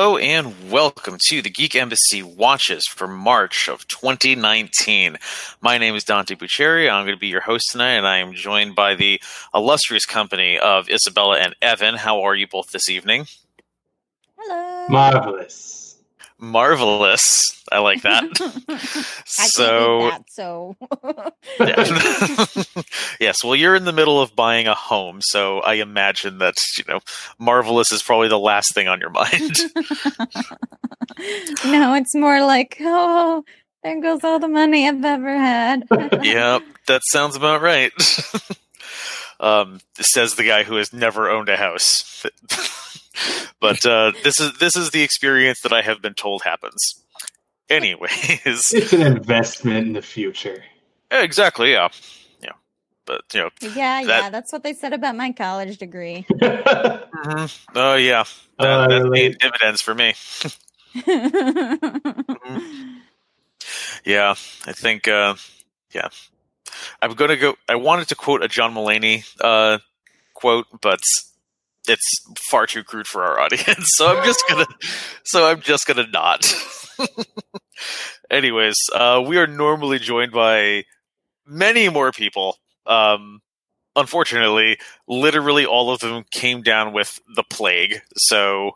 Hello and welcome to the Geek Embassy Watches for March of 2019. My name is Dante Bucheri. I'm going to be your host tonight, and I am joined by the illustrious company of Isabela and Evan. How are you both this evening? Hello. Marvelous. Marvelous. I like that. I so, that, so Yeah. yes, well, you're in the middle of buying a home, so I imagine that you know, marvelous is probably the last thing on your mind. no, it's more like, oh, there goes all the money I've ever had. yep, that sounds about right. um, says the guy who has never owned a house. but uh, this is this is the experience that I have been told happens. Anyways, It's an investment in the future. Yeah, exactly, yeah, yeah. But you know, yeah, yeah, that's what they said about my college degree. mhm. oh yeah, that, Uh, that's like- paying dividends for me. Yeah, I think. Uh, yeah, I'm gonna go. I wanted to quote a John Mulaney uh, quote, but it's far too crude for our audience, so I'm just gonna. so I'm just gonna not. Anyways, uh, we are normally joined by many more people. Um, unfortunately, literally all of them came down with the plague, so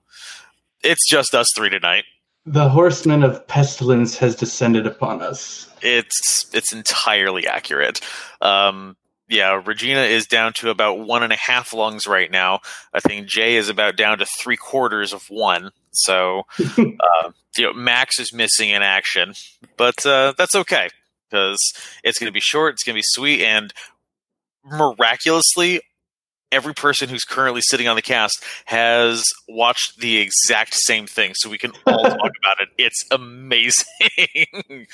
it's just us three tonight. the horseman of pestilence has descended upon us. it's it's entirely accurate. Um, yeah, Regina is down to about one and a half lungs right now. I think Jay is about down to three quarters of one. So, uh, you know, Max is missing in action, but uh, that's okay because it's going to be short, it's going to be sweet, and miraculously, every person who's currently sitting on the cast has watched the exact same thing, so we can all talk about it. It's amazing.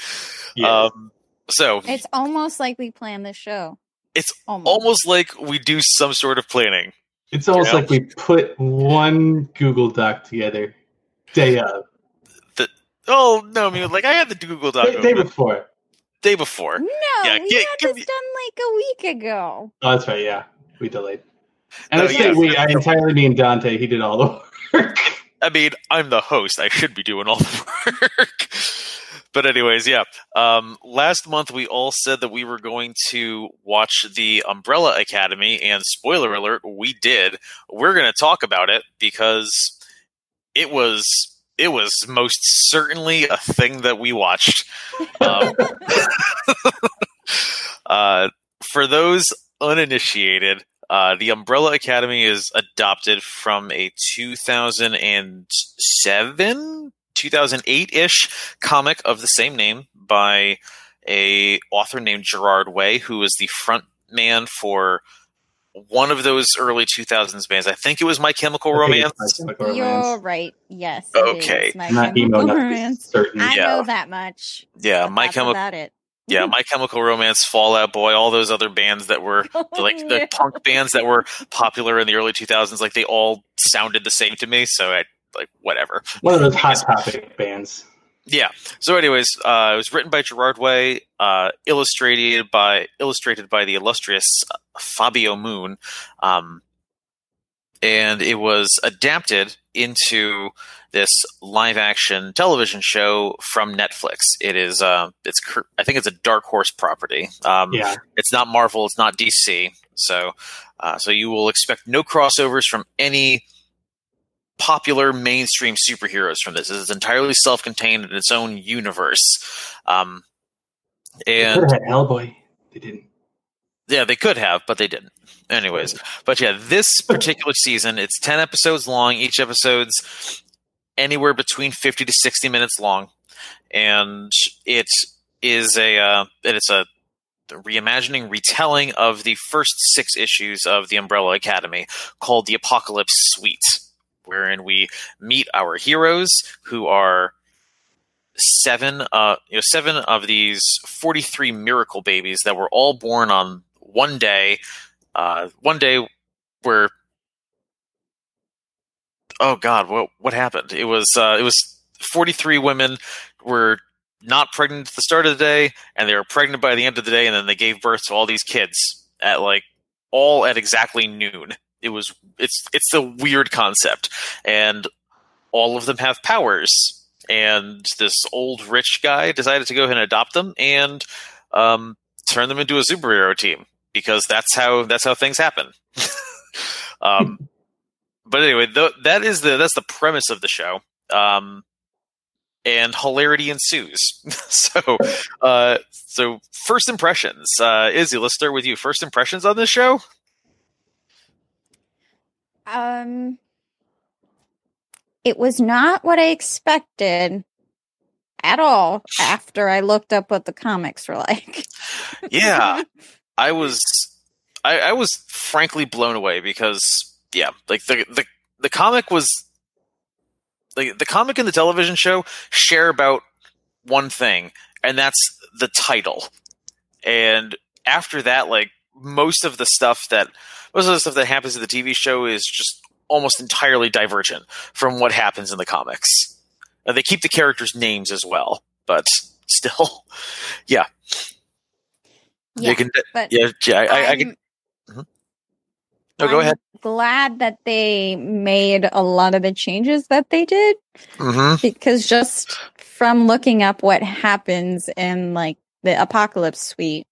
Yes. Um, so it's almost like we planned this show. It's almost. almost like we do some sort of planning. it's almost yeah. like we put one Google Doc together day of, Oh no, I mean like I had the Google Doc day, day before. day before. No, Yeah, we gi- had this me- done like a week ago. Oh, that's right. Yeah, we delayed. And Oh, I say yeah. we. I entirely mean Dante. He did all the work. I mean, I'm the host. I should be doing all the work. but anyways, yeah. Um, last month we all said that we were going to watch the Umbrella Academy, and spoiler alert, we did. We're going to talk about it because it was it was most certainly a thing that we watched. Um, uh, for those uninitiated, uh, the Umbrella Academy is adopted from a 2007, 2008 ish comic of the same name by a author named Gerard Way, who was the front man for one of those early 2000s bands. I think it was My Chemical I Romance. it's My Chemical You're Romance. right. Yes. Okay. is My Not. Chemical Not Romance. certain. I Yeah. know that much. Yeah, but My Chemical. about it. Yeah, My Chemical Romance, Fall Out Boy, all those other bands that were like the Yeah. punk bands that were popular in the early 2000s like they all sounded the same to me so i like whatever One of those hot topic bands. yeah so anyways uh, it was written by gerard way uh, illustrated by illustrated by the illustrious fabio moon um, and it was adapted into this live action television show from netflix it is uh, it's cur- i think it's a dark horse property um, Yeah. it's not Marvel, it's not DC. So, uh, so you will expect no crossovers from any popular mainstream superheroes from this. This is entirely self-contained in its own universe. Um, and Hellboy. They didn't. Yeah, they could have, but they didn't. Anyways, but yeah, this particular season, it's ten episodes long. Each episode's anywhere between fifty to sixty minutes long, and it is a uh, it's a reimagining, retelling of the first six issues of the Umbrella Academy, called the Apocalypse Suite, wherein we meet our heroes who are seven uh you know seven of these 43 miracle babies that were all born on one day uh one day where oh god what what happened? It was uh it was 43 women were not pregnant at the start of the day and they were pregnant by the end of the day and then they gave birth to all these kids at like all at exactly noon. It was it's it's a weird concept. And all of them have powers, and this old rich guy decided to go ahead and adopt them and um, turn them into a superhero team because that's how that's how things happen. um, but anyway, th- that is the that's the premise of the show. Um, and hilarity ensues. so, uh, so first impressions, uh, Izzy, let's start with you. First impressions on this show? Um, it was not what I expected at all after I looked up what the comics were like. Yeah, I was, I, I was frankly blown away because, yeah, like the the the comic was like the comic and the television show share about one thing, and that's the title. And after that, like most of the stuff that most of the stuff that happens in the TV show is just almost entirely divergent from what happens in the comics. Uh, they keep the characters' names as well, but still, yeah. Yeah, you can, but yeah, yeah, I, I, can. Mhm. No, go I'm ahead. Glad that they made a lot of the changes that they did hmm because just from looking up what happens in like the apocalypse suite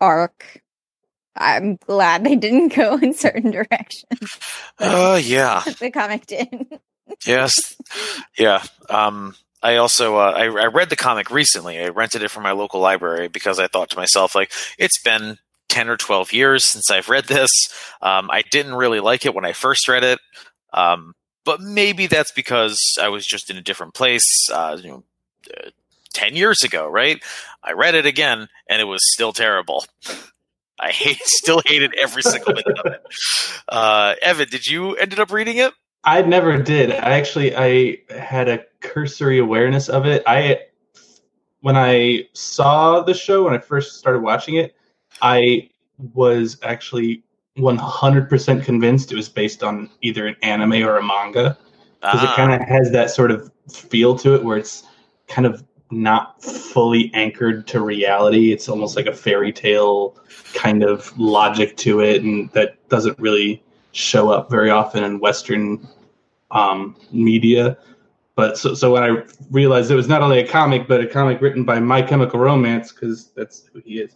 arc, I'm glad they didn't go in certain directions. Oh yeah. the comic did. Yes. Yeah. Um, I also uh, I, I read the comic recently. I rented it from my local library because I thought to myself, like, it's been ten or twelve years since I've read this. Um, I didn't really like it when I first read it, um, but maybe that's because I was just in a different place. Uh, you know, uh, ten years ago, right? I read it again, and it was still terrible. I hate, still hated every single minute of it. Uh, Evan, did you ended up reading it? I never did. I actually I had a cursory awareness of it. I when I saw the show when I first started watching it, I was actually 100% convinced it was based on either an anime or a manga because Ah. it kind of has that sort of feel to it where it's kind of not fully anchored to reality. It's almost like a fairy tale kind of logic to it, and that doesn't really show up very often in Western um, media. But so, so when I realized it was not only a comic, but a comic written by My Chemical Romance, because that's who he is,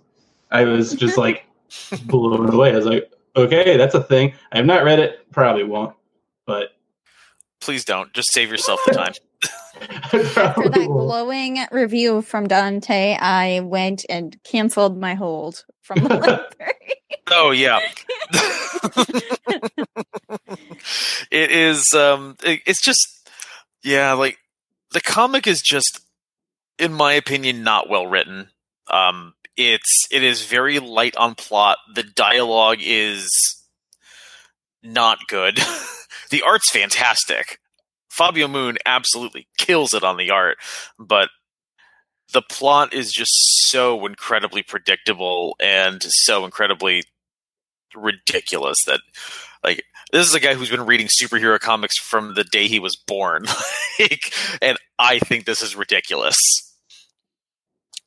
I was just like blown away. I was like, okay, that's a thing. I have not read it, probably won't, but Please don't. Just save yourself the time. After that won't. glowing review from Dante, I went and canceled my hold from the library. Oh yeah. it is um it- it's just yeah, like the comic is just in my opinion not well written. Um it's it is very light on plot. The dialogue is not good. the art's fantastic. Fabio Moon absolutely kills it on the art, but the plot is just so incredibly predictable and so incredibly ridiculous that like this is a guy who's been reading superhero comics from the day he was born like, and i think this is ridiculous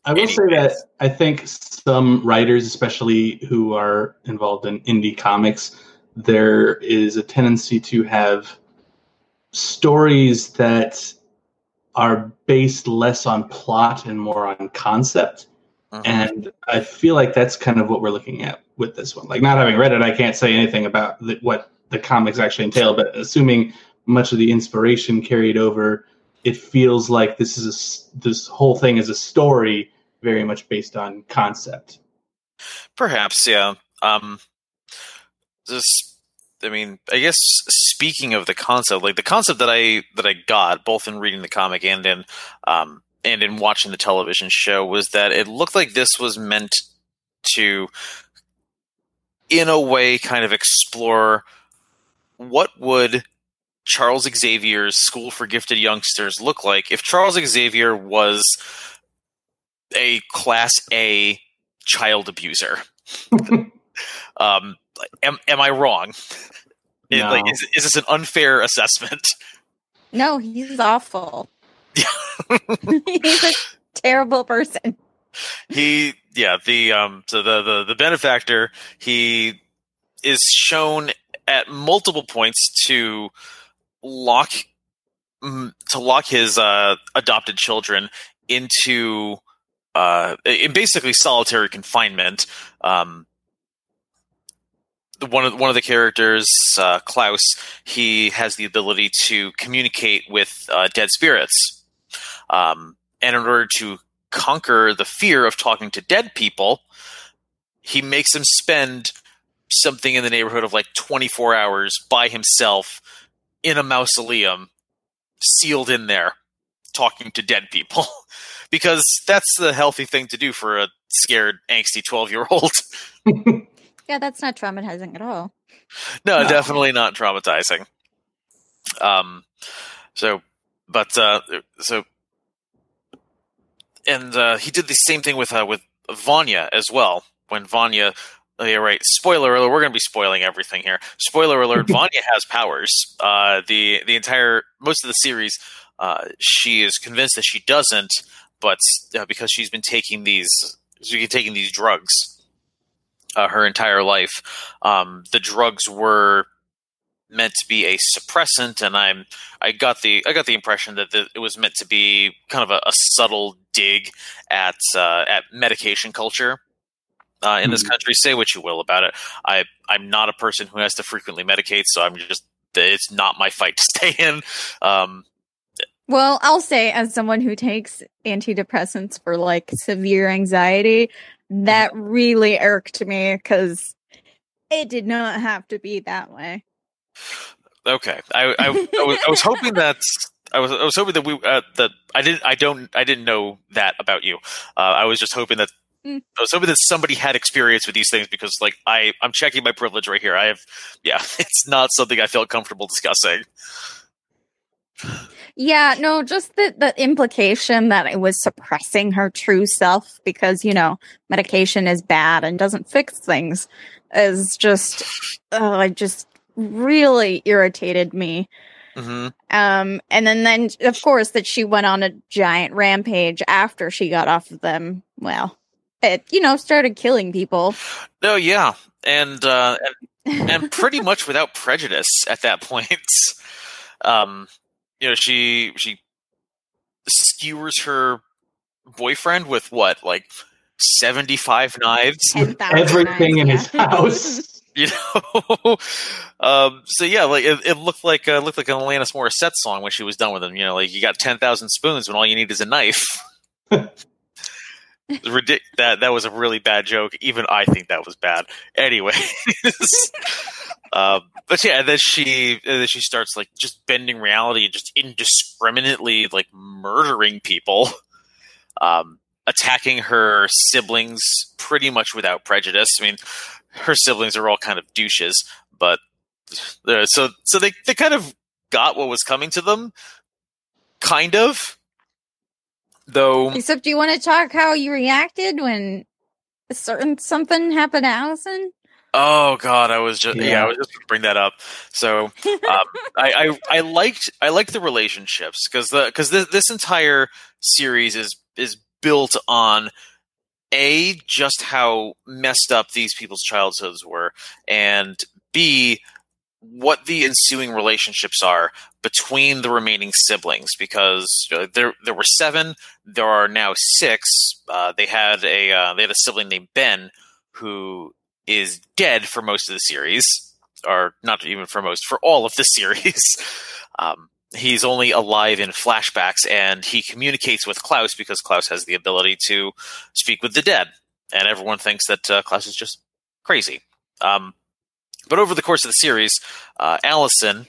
I will say that I think some writers, especially who are involved in indie comics, there is a tendency to have stories that are based less on plot and more on concept. Mhm. And I feel like that's kind of what we're looking at with this one. Like, not having read it, I can't say anything about the, what the comics actually entail, but assuming much of the inspiration carried over, it feels like this is a this whole thing is a story very much based on concept. perhaps yeah um this i mean i guess speaking of the concept like the concept that i that i got both in reading the comic and in um and in watching the television show was that it looked like this was meant to in a way kind of explore what would Charles Xavier's School for Gifted Youngsters look like if Charles Xavier was a class A child abuser. um, am, am I wrong? No. like, is, is this an unfair assessment? no, he's awful. he's a terrible person. he yeah the um so the the the benefactor he is shown at multiple points to lock mm, to lock his uh, adopted children into uh, in basically solitary confinement. Um, one of one of the characters, uh, Klaus, he has the ability to communicate with uh, dead spirits, um, and in order to conquer the fear of talking to dead people, he makes them spend something in the neighborhood of like 24 hours by himself in a mausoleum, sealed in there, talking to dead people. because that's the healthy thing to do for a scared, angsty 12 year old. yeah, that's not traumatizing at all. No, no, definitely not traumatizing. Um, so, but, uh, so, and, uh, he did the same thing with, uh, with Vanya as well. When Vanya Oh, yeah, right. Spoiler alert. We're going to be spoiling everything here. Spoiler alert. Vanya has powers. Uh, the the entire most of the series, uh, she is convinced that she doesn't, but uh, because she's been taking these, she's been taking these drugs uh, her entire life. Um, the drugs were meant to be a suppressant, and I'm I got the I got the impression that the, it was meant to be kind of a, a subtle dig at uh, at medication culture uh, in this hmm. country. Say what you will about it. I I'm not a person who has to frequently medicate, so I'm just it's not my fight to stay in. Um, well, I'll say as someone who takes antidepressants for like severe anxiety, that mm-hmm. really irked me because it did not have to be that way. Okay, I I, I, was, I was hoping that I was I was hoping that we uh, that I didn't I don't I didn't know that about you. Uh, I was just hoping that Mm. I was hoping that somebody had experience with these things because, like, I I'm checking my privilege right here. I have, yeah, it's not something I felt comfortable discussing. Yeah, no, just the the implication that it was suppressing her true self because you know medication is bad and doesn't fix things is just, oh, it just really irritated me. Mm-hmm. Um, and then then of course that she went on a giant rampage after she got off of them. Well, it, you know, started killing people. No, yeah, and uh, and, and pretty much without prejudice at that point. Um, you know, she she skewers her boyfriend with what, like seventy five knives, everything in his house. you know um, so yeah like it, it, looked like uh, looked like an alanis morissette song when she was done with him you know like you got 10,000 spoons when all you need is a knife ridic- that that was a really bad joke. Even I think that was bad. Anyway, um, but yeah, and then she and then she starts like just bending reality and just indiscriminately like murdering people, um, attacking her siblings pretty much without prejudice. I mean, her siblings are all kind of douches, but uh, so so they they kind of got what was coming to them, kind of Though, except, do you want to talk how you reacted when a certain something happened to Allison? Oh God, I was just yeah, yeah I was just bring that up. So um, I, I, I liked I liked the relationships because the because this, this entire series is is built on a just how messed up these people's childhoods were, and b what the ensuing relationships are between the remaining siblings because there there were seven there are now six uh, they had a uh, they had a sibling named Ben who is dead for most of the series or not even for most for all of the series. Um, he's only alive in flashbacks and he communicates with Klaus because Klaus has the ability to speak with the dead and everyone thinks that uh, Klaus is just crazy. Um, but over the course of the series, uh, Allison,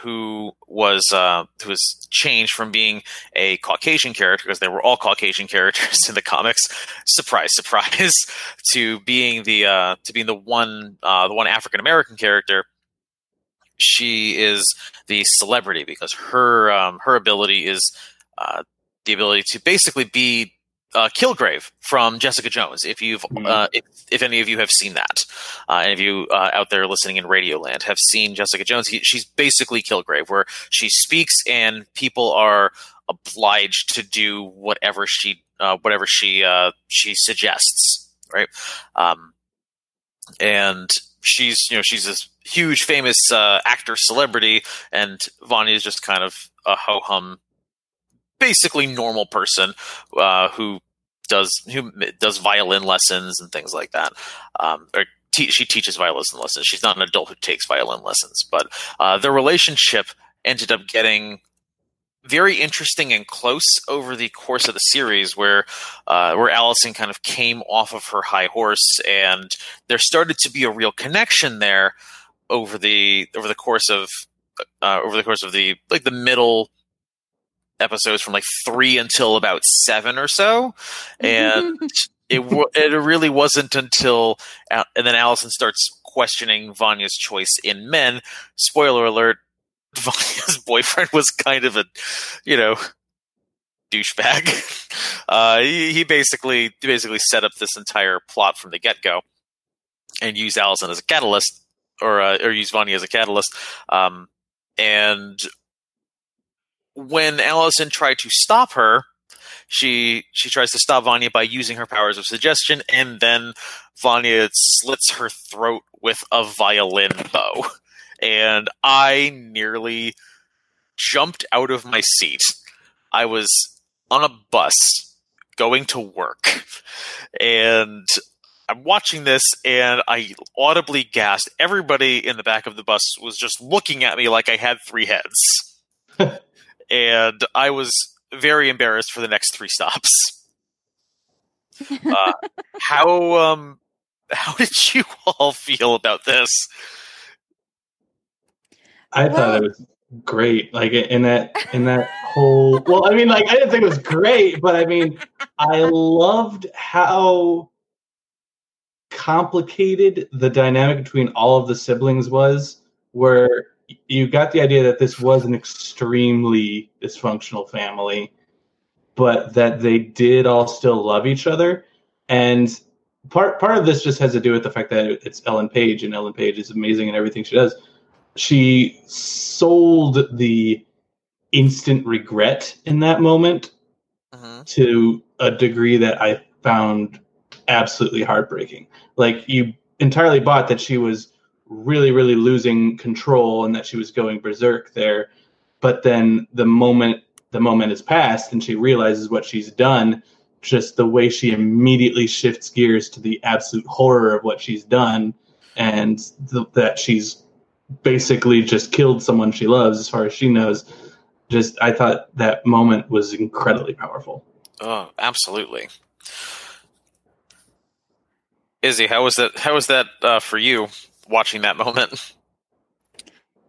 who was uh, who was changed from being a Caucasian character because they were all Caucasian characters in the comics. Surprise, surprise! to being the uh, to being the one uh, the one African American character. She is the celebrity because her um, her ability is uh, the ability to basically be uh, Kilgrave from Jessica Jones. If you've, mm-hmm. uh, if, if, any of you have seen that, uh, any of you uh, out there listening in Radioland have seen Jessica Jones, he, she's basically Kilgrave, where she speaks and people are obliged to do whatever she, uh, whatever she, uh, she suggests, right? Um, and she's, you know, she's this huge famous uh, actor celebrity, and Vanya is just kind of a ho hum, basically normal person uh, who does who does violin lessons and things like that. Um, or te- she teaches violin lessons. She's not an adult who takes violin lessons, but uh, their relationship ended up getting very interesting and close over the course of the series, where uh, where Allison kind of came off of her high horse, and there started to be a real connection there over the over the course of uh, over the course of the like the middle episodes from like three until about seven or so, and it w- it really wasn't until uh, and then Allison starts questioning Vanya's choice in men. Spoiler alert: Vanya's boyfriend was kind of a, you know, douchebag. Uh, he, he basically he basically set up this entire plot from the get go, and used Allison as a catalyst, or uh, or used Vanya as a catalyst. Um, and when Allison tried to stop her, she she tries to stop Vanya by using her powers of suggestion, and then Vanya slits her throat with a violin bow and I nearly jumped out of my seat. I was on a bus going to work, and I'm watching this, and I audibly gasped. Everybody in the back of the bus was just looking at me like I had three heads. and I was very embarrassed for the next three stops. Uh, how um how did you all feel about this? I well, thought it was great. Like in that in that whole well, I mean, like I didn't think it was great, but I mean, I loved how complicated the dynamic between all of the siblings was, where you got the idea that this was an extremely dysfunctional family, but that they did all still love each other. And part part of this just has to do with the fact that it's Ellen Page, and Ellen Page is amazing in everything she does she sold the instant regret in that moment uh-huh. to a degree that I found absolutely heartbreaking. Like you entirely bought that she was really, really losing control and that she was going berserk there. But then the moment the moment has passed and she realizes what she's done, just the way she immediately shifts gears to the absolute horror of what she's done and th- that she's basically just killed someone she loves, as far as she knows. Just, I thought that moment was incredibly powerful. Oh, absolutely. Izzy, how was that? How was that uh, for you watching that moment?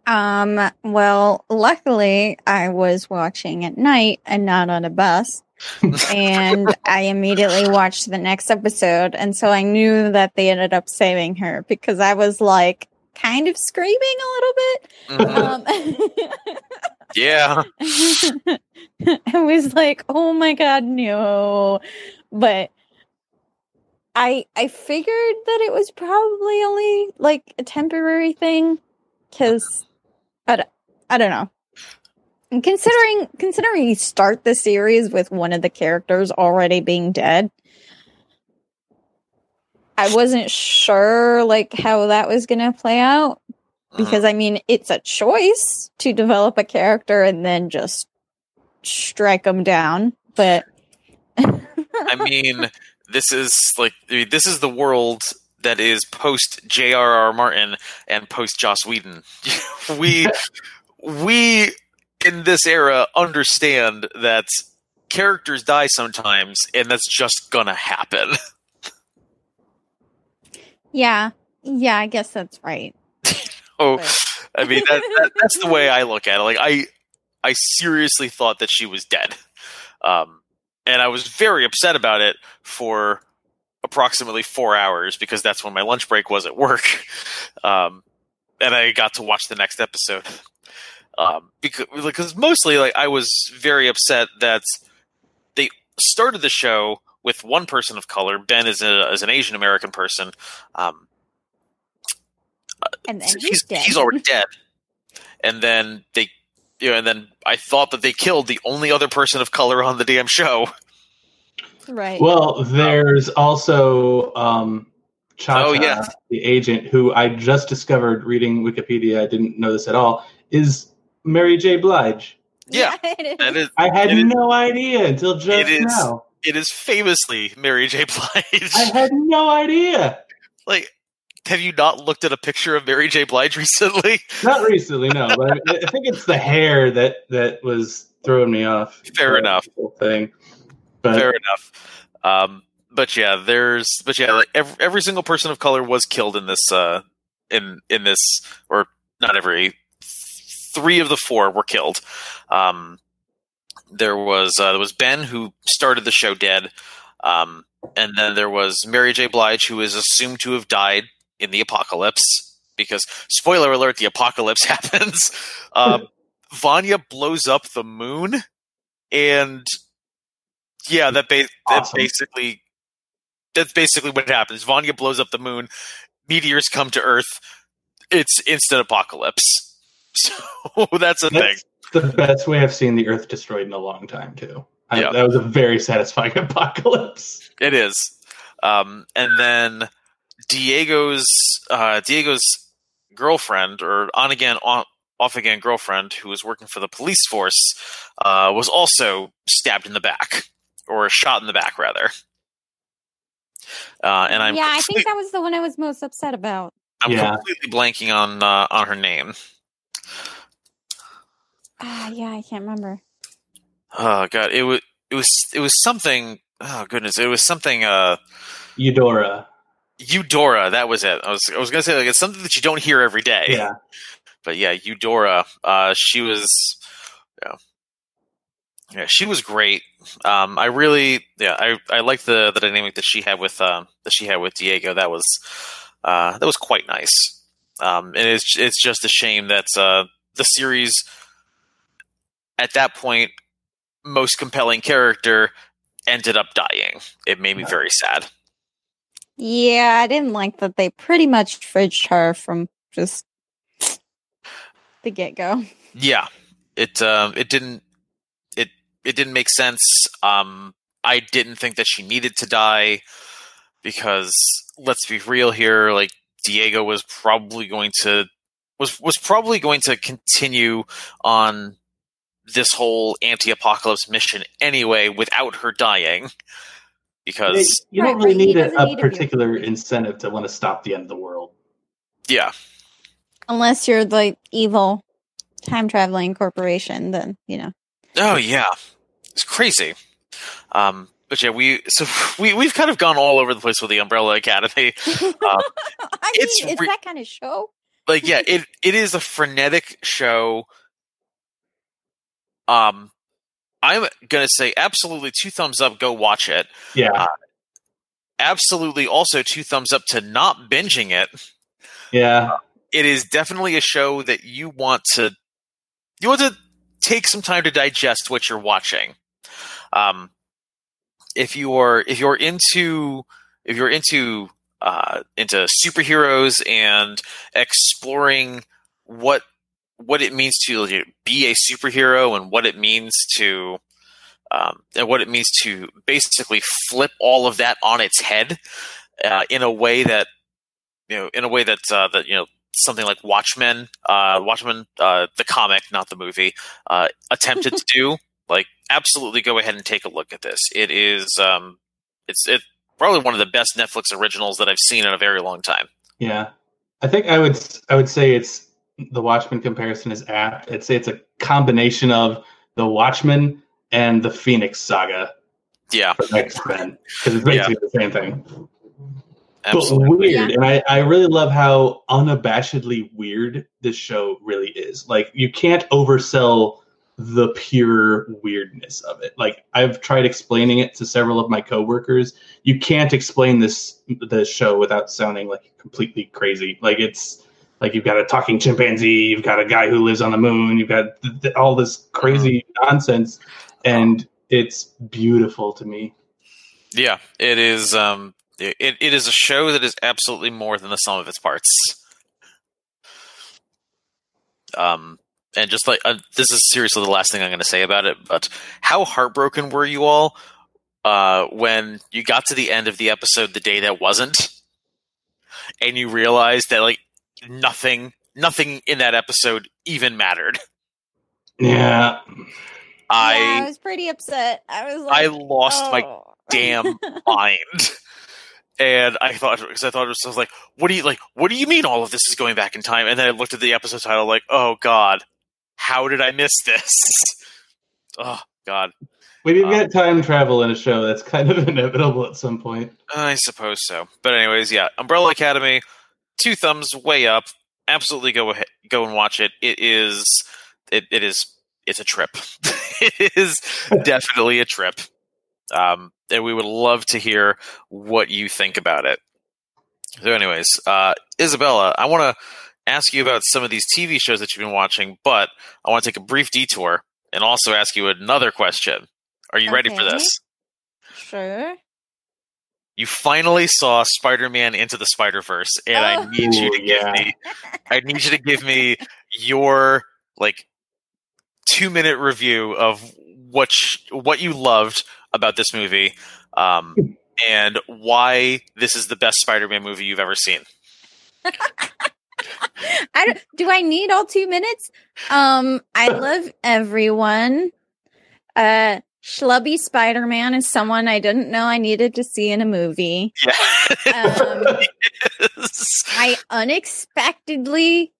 Um. Well, luckily, I was watching at night and not on a bus, and I immediately watched the next episode, and so I knew that they ended up saving her because I was like, kind of screaming a little bit. Mm-hmm. Um, yeah. I was like, oh my God, no. But I I figured that it was probably only like a temporary thing because I, I don't know. And considering considering you start the series with one of the characters already being dead, I wasn't sure like how that was going to play out because I mean it's a choice to develop a character and then just strike them down, but I mean this is like this is the world that is post J.R.R. Martin and post Joss Whedon. we we in this era understand that characters die sometimes and that's just gonna happen. Yeah. Yeah, I guess that's right. oh, I mean that, that, that's the way I look at it. Like I I seriously thought that she was dead. Um and I was very upset about it for approximately 4 hours because that's when my lunch break was at work. Um and I got to watch the next episode. Um because because mostly like I was very upset that they started the show with one person of color. Ben is, a, is an Asian American person. Um, and then he's, he's, he's already dead. And then they, you know, and then I thought that they killed the only other person of color on the damn show. Right. Well, there's also um, Cha Oh, yeah. the agent, who I just discovered reading Wikipedia, I didn't know this at all, is Mary J. Blige. Yeah, it is. That is I had It is- no idea until just It is. now. it is famously Mary J. Blige. I had no idea. like, have you not looked at a picture of Mary J. Blige recently? Not recently, no, but I, I think it's the hair that that was throwing me off. Fair enough. thing. But Fair enough. Um, but yeah, there's but yeah, like every, every single person of color was killed in this uh in in this or not every three of the four were killed. Um, there was uh, there was Ben who started the show dead, um, and then there was Mary J. Blige who is assumed to have died in the apocalypse because spoiler alert: the apocalypse happens. Um, Vanya blows up the moon, and yeah, that ba- that Awesome. basically that's basically what happens. Vanya blows up the moon, meteors come to Earth. It's instant apocalypse. So that's a thing. the best way I've seen the Earth destroyed in a long time, too. I, Yeah. That was a very satisfying apocalypse. It is. Um, and then Diego's uh, Diego's girlfriend, or on again, on, off again girlfriend, who was working for the police force, uh, was also stabbed in the back, or shot in the back, rather. Uh, and I'm yeah, I think that was the one I was most upset about. I'm Yeah. completely blanking on uh, on her name. Ah, yeah, I can't remember. Oh god, it was it was it was something. Oh goodness, it was something. Uh, Eudora. Eudora, that was it. I was I was gonna say like it's something that you don't hear every day. Yeah. but yeah, Eudora, uh, she was, yeah, yeah, she was great. Um, I really, yeah, I I like the the dynamic that she had with um that she had with Diego. That was, uh, that was quite nice. Um, and it's it's just a shame that uh the series at that point most compelling character ended up dying. It made me Yeah. very sad. Yeah, I didn't like that they pretty much fridged her from just the get go. Yeah, it um, it didn't it it didn't make sense. Um, I didn't think that she needed to die because let's be real here. Like Diego was probably going to was was probably going to continue on this whole anti-apocalypse mission anyway without her dying because you don't really need a, a need to particular incentive to want to stop the end of the world. yeah Unless you're the evil time traveling corporation, then you know. Oh yeah, it's crazy. Um, but yeah, we so we we've kind of gone all over the place with the Umbrella Academy. I mean, it's it's re- that kind of show. Like yeah, it it is a frenetic show. Um, I'm gonna say absolutely two thumbs up. Go watch it. Yeah. Absolutely, also two thumbs up to not binging it. Yeah. It is definitely a show that you want to you want to take some time to digest what you're watching. Um, if you're if you're into if you're into uh, into superheroes and exploring what what it means to be a superhero and what it means to um, and what it means to basically flip all of that on its head uh, in a way that you know in a way that uh, that you know something like Watchmen, uh, Watchmen, uh, the comic, not the movie, uh, attempted to do. Like, absolutely, go ahead and take a look at this. It is, um, it's it probably one of the best Netflix originals that I've seen in a very long time. Yeah. I think I would I would say it's the Watchmen comparison is apt. I'd say it's a combination of the Watchmen and the Phoenix Saga Yeah, X Men because it's basically the same thing. absolutely. But weird, Yeah. and I, I really love how unabashedly weird this show really is. Like you can't oversell the pure weirdness of it. Like I've tried explaining it to several of my coworkers. You can't explain this the show without sounding like completely crazy. Like it's like you've got a talking chimpanzee, you've got a guy who lives on the moon, you've got th- th- all this crazy nonsense, and it's beautiful to me. Yeah, it is. Um, it, it is a show that is absolutely more than the sum of its parts. Um, and just like uh, this is seriously the last thing I'm going to say about it, but how heartbroken were you all uh, when you got to the end of the episode the day that wasn't? and you realized that like nothing nothing in that episode even mattered. Yeah. I, yeah, I I was pretty upset. I was like, I like, lost my oh. damn mind. And I thought because I thought it was, I was like, what do you like? What do you mean all of this is going back in time? And then I looked at the episode title, like, oh god, how did I miss this? oh god, When you Um, get time travel in a show, that's kind of inevitable at some point. I suppose so. But anyways, yeah, Umbrella Academy, two thumbs way up. Absolutely go ahead, go and watch it. It is, it, it is, it's a trip. it is definitely a trip. Um, and we would love to hear what you think about it. So, anyways, uh, Isabela, I want to ask you about some of these TV shows that you've been watching, but I want to take a brief detour and also ask you another question. Are you ready for this? Sure. You finally saw Spider-Man into the Spider-Verse, and I Oh. need you to give yeah. me I need you to give me your like 2-minute review of what sh- what you loved about this movie um and why this is the best Spider-Man movie you've ever seen. I don't, do I need all two minutes? Um, I love everyone. Uh, Schlubby Spider Man is someone I didn't know I needed to see in a movie. Yeah. Um, Yes. I unexpectedly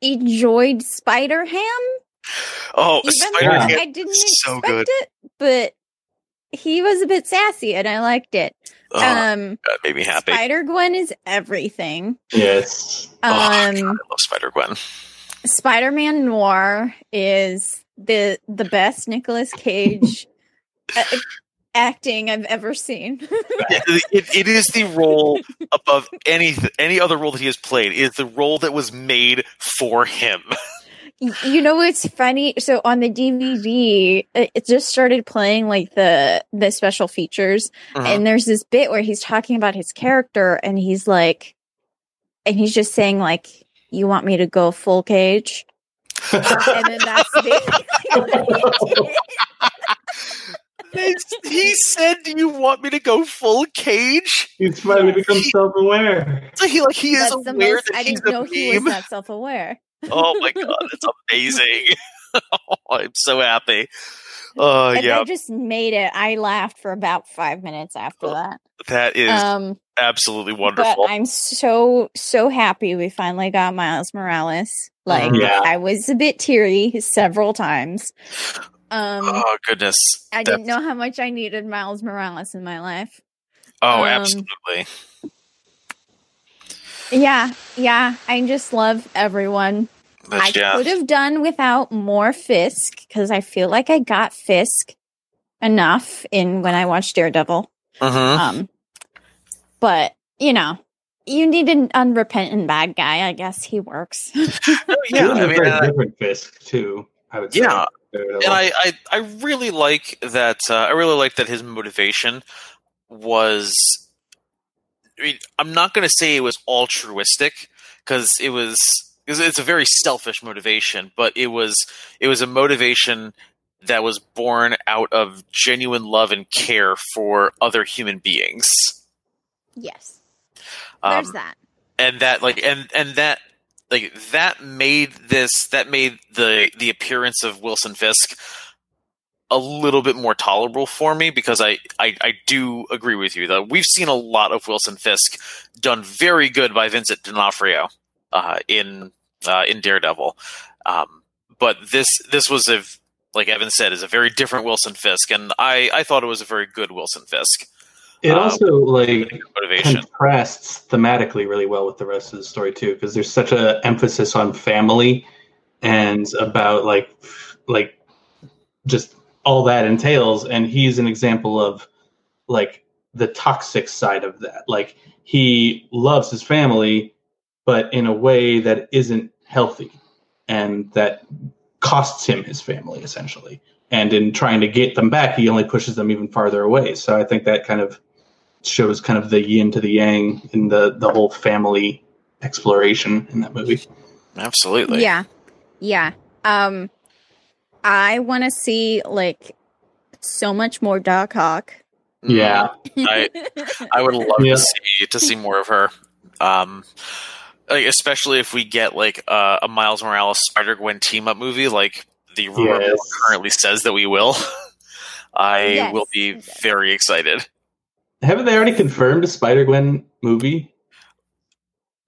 enjoyed Spider Ham, oh, Spider-Man though I didn't so expect good. it, but he was a bit sassy and I liked it. oh, um, that made me happy. Spider Gwen is everything. Yes. oh, Um, God, I love Spider-Gwen. Spider-Man Noir is the the best Nicolas Cage acting I've ever seen. it, it- is the role above any any other role that he has played. It is the role that was made for him. you know what's funny? So on the DVD, it just started playing like the the special features, Mhm. and there's this bit where he's talking about his character, and he's like, and he's just saying like, "You want me to go full cage?" And then that's basically what he did. He said, "Do you want me to go full cage?" He's finally become self-aware. So he like he is That's the aware most. that I he's didn't know a he was meme. that self-aware. Oh my god, that's amazing! oh, I'm so happy. Oh and yeah, that just made it. I laughed for about five minutes after that. that is Um, absolutely but wonderful. I'm so so happy we finally got Miles Morales. Like Mhm. Yeah. I was a bit teary several times. Um, oh goodness! I That's- didn't know how much I needed Miles Morales in my life. Oh, um, absolutely. Yeah, yeah. I just love everyone. I yeah, could have done without more Fisk because I feel like I got Fisk enough in when I watched Daredevil. Mhm. Um, but you know, you need an unrepentant bad guy. I guess he works. yeah. It was I a mean, very uh, different Fisk too. I would say. Yeah, Daredevil. And I, I I really like that. Uh, I really like that his motivation was. I mean, I'm not going to say it was altruistic because it was because it's a very selfish motivation, but it was it was a motivation that was born out of genuine love and care for other human beings. yes, Um, there's that. and that like and and that like that made this that made the the appearance of Wilson Fisk a little bit more tolerable for me because I, I I do agree with you that we've seen a lot of Wilson Fisk done very good by Vincent D'Onofrio uh, in uh, in Daredevil, um, but this this was a like Evan said is a very different Wilson Fisk, and I I thought it was a very good Wilson Fisk it uh, also like motivation. contrasts thematically really well with the rest of the story too, because there's such a emphasis on family and about like like just all that entails. And he's an example of like the toxic side of that. Like he loves his family, but in a way that isn't healthy and that costs him his family essentially. And in trying to get them back, he only pushes them even farther away. So I think that kind of shows kind of the yin to the yang in the the whole family exploration in that movie. Absolutely, Yeah, yeah. Um, I want to see like so much more Doc Ock. Yeah, I I would love Yeah. to see to see more of her. Um, like, especially if we get like uh, a Miles Morales Spider Gwen team up movie, like the rumor Yes. currently says that we will. I Yes. will be very excited. Haven't they already confirmed a Spider Gwen movie?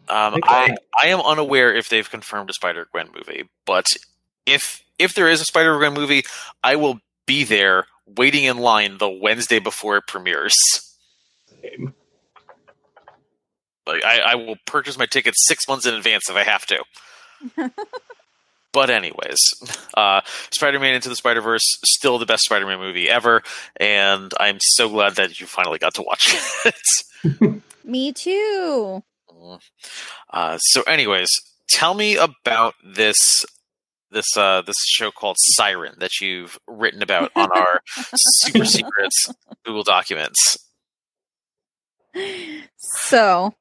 Um, Think I. I am unaware if they've confirmed a Spider Gwen movie, but if if there is a Spider Gwen movie, I will be there waiting in line the Wednesday before it premieres. Same. Like I, I will purchase my tickets six months in advance if I have to. but anyways, uh, Spider-Man Into the Spider-Verse still the best Spider-Man movie ever, and I'm so glad that you finally got to watch it. Me too. Uh, so, anyways, tell me about this this uh, this show called Siren that you've written about on our super secrets Google Documents. So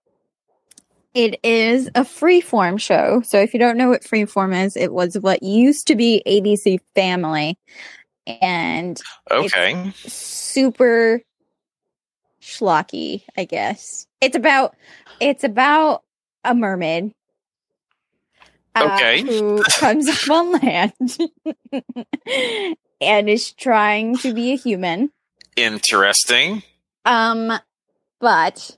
it is a freeform show. So if you don't know what freeform is, it was what used to be ABC Family and Okay, super schlocky, I guess. It's about it's about a mermaid. uh, Okay. who comes up on land and is trying to be a human. interesting. Um, but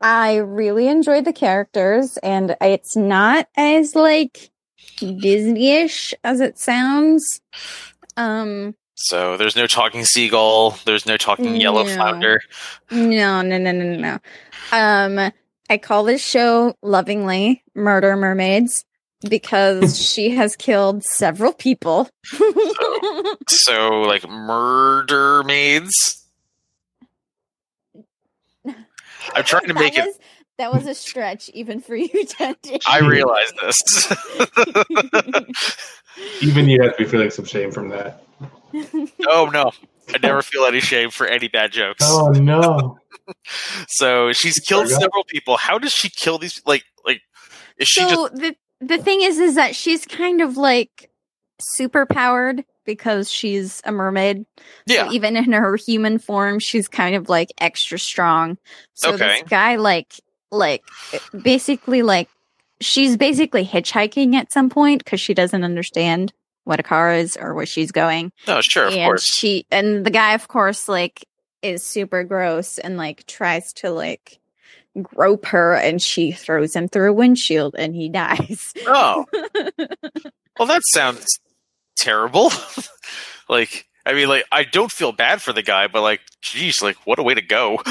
I really enjoyed the characters, and it's not as like Disney-ish as it sounds. Um, So there's no talking seagull. There's no talking yellow No. flounder. no, no, no, no, no, no. Um, I call this show lovingly "Murder Mermaids" because she has killed several people. So like murder maids. I'm trying to That make it. That was a stretch, even for you, Tendon. I realize this. Even you have to be feeling some shame from that. oh no, I never feel any shame for any bad jokes. Oh no! So she's killed several people. How does she kill these? Like, like is she so just the the thing is is that she's kind of like super powered because she's a mermaid. So yeah? even in her human form, she's kind of like extra strong. So Okay. this guy like like basically like she's basically hitchhiking at some point because she doesn't understand what a car is or where she's going. No, sure, of and course. she and the guy of course like is super gross and like tries to like grope her and she throws him through a windshield and he dies. Oh, well, that sounds terrible. like, I mean, like, I don't feel bad for the guy, but like, geez, like, what a way to go.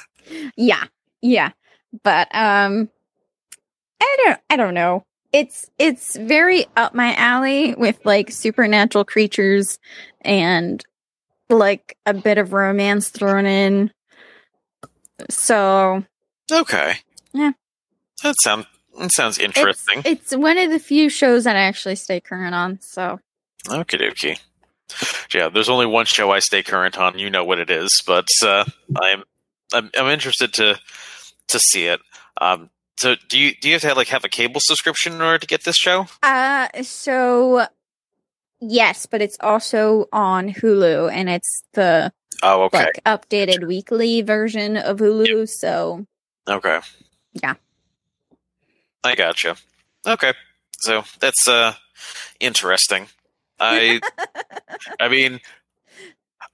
yeah. Yeah. But um I don't I don't know. It's it's very up my alley with like supernatural creatures and like a bit of romance thrown in. So okay. Yeah. That sounds that sounds interesting. It's one of the few shows that I actually stay current on. So Okie dokie. Yeah, there's only one show I stay current on. You know what it is, but uh, I'm, I'm I'm interested to to see it. Um, so do you do you have to have, like have a cable subscription in order to get this show? Uh so yes, but it's also on Hulu and it's the Oh, okay, like updated weekly version of Hulu, so okay, Yeah. I gotcha. Okay, so that's uh interesting. I I mean,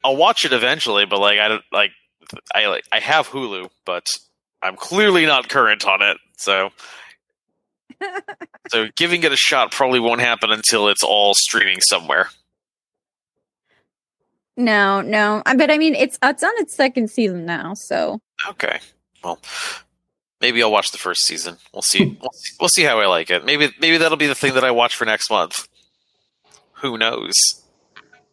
I'll watch it eventually, but like I don't like I like I have Hulu, but I'm clearly not current on it, so. So giving it a shot probably won't happen until it's all streaming somewhere. no, no. I but I mean it's uh, it's on its second season now, so Okay. Well, maybe I'll watch the first season. We'll see. we'll see. We'll see how I like it. Maybe maybe that'll be the thing that I watch for next month. Who knows?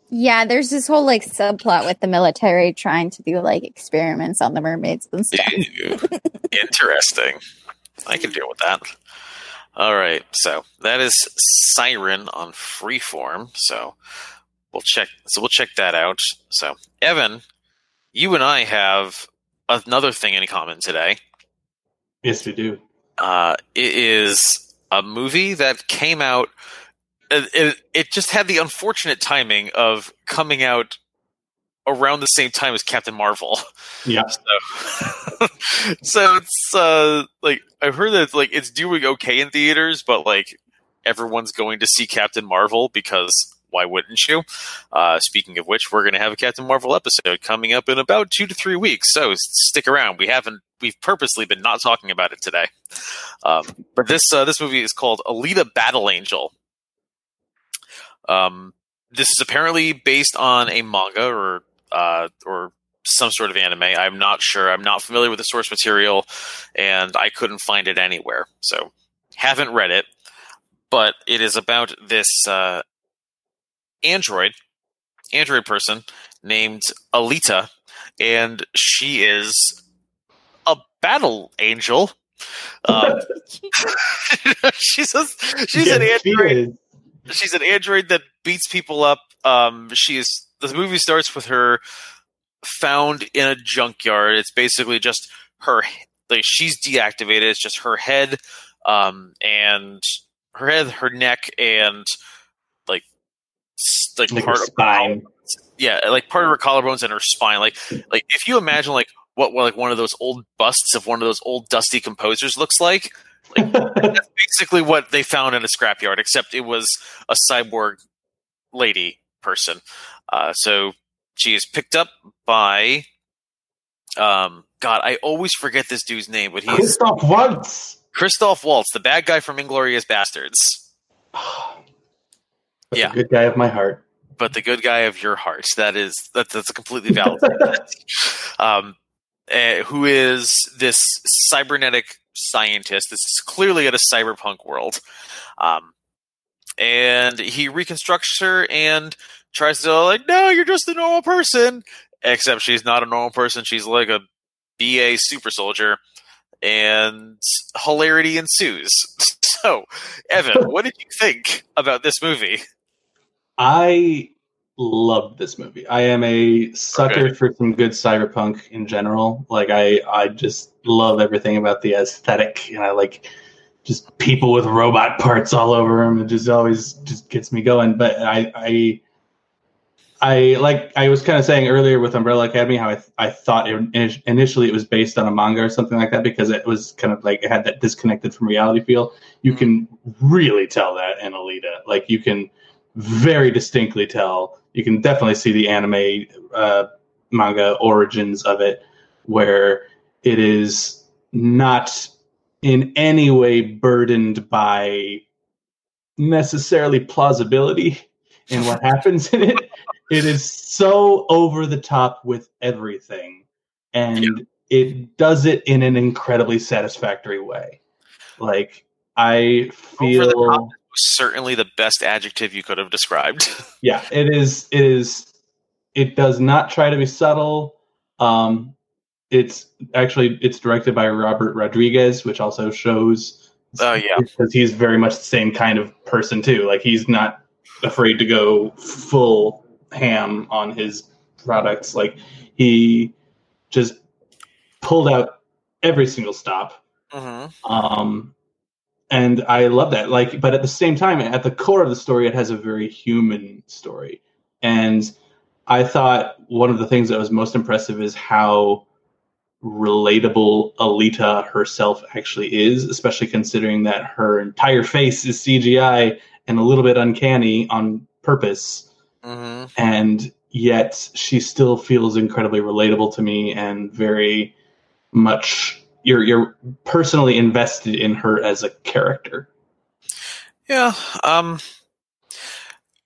yeah, there's this whole like subplot with the military trying to do like experiments on the mermaids and stuff. Interesting. I can deal with that. All right. So that is Siren on Freeform. So we'll check. So we'll check that out. So Evan, you and I have another thing in common today. Yes, we do. Uh, it is a movie that came out. It, it, it just had the unfortunate timing of coming out around the same time as Captain Marvel. Yeah. So, so it's uh, like I've heard that it's, like it's doing okay in theaters, but like everyone's going to see Captain Marvel because why wouldn't you? Uh, speaking of which, we're going to have a Captain Marvel episode coming up in about two to three weeks. So stick around. We haven't we've purposely been not talking about it today. Um, but this uh, this movie is called Alita Battle Angel. Um, this is apparently based on a manga or uh, or some sort of anime. I'm not sure. I'm not familiar with the source material, and I couldn't find it anywhere. So haven't read it. But it is about this uh, android, android person named Alita, and she is a battle angel. Um, she's a, she's an Yes, she android. She's an android that beats people up. Um, she is. The movie starts with her found in a junkyard. It's basically just her. Like she's deactivated. It's just her head, um, and her head, her neck, and like like, Like part her of spine. yeah, like part of her collarbones and her spine. Like like if you imagine like what like one of those old busts of one of those old dusty composers looks like, that's basically what they found in a scrapyard, except it was a cyborg lady person. Uh, so she is picked up by, um, God, I always forget this dude's name, but he's Christoph Waltz. Christoph Waltz, the bad guy from Inglourious Basterds, Yeah. good guy of my heart. but the good guy of your heart. That is that, that's a completely valid. um, uh, who is this cybernetic scientist? This is clearly at a cyberpunk world. Um, and he reconstructs her and tries to like, no, you're just a normal person. Except she's not a normal person. She's like a BA super soldier, and hilarity ensues. So, Evan, what did you think about this movie? I love this movie. I am a sucker Okay. for some good cyberpunk in general. Like I, I just love everything about the aesthetic, and I like just people with robot parts all over them. It just always just gets me going. But I, I, I like I was kind of saying earlier with Umbrella Academy how I, I thought it, initially it was based on a manga or something like that because it was kind of like it had that disconnected from reality feel. You mm. can really tell that in Alita. Like you can very distinctly tell. You can definitely see the anime uh, manga origins of it, where it is not in any way burdened by necessarily plausibility in what happens in it. It is so over the top with everything, and it does it in an incredibly satisfactory way. Like I feel. Certainly the best adjective you could have described. yeah it is it is it does not try to be subtle um it's actually it's directed by robert rodriguez which also shows Oh, yeah. because he's very much the same kind of person too like he's not afraid to go full ham on his products like he just pulled out every single stop mm-hmm. um and i love that. Like but at the same time at the core of the story it has a very human story. And i thought one of the things that was most impressive is how relatable alita herself actually is especially considering that her entire face is cgi and a little bit uncanny on purpose. Mm-hmm. and yet she still feels incredibly relatable to me and very much you're you're personally invested in her as a character. Yeah. Um.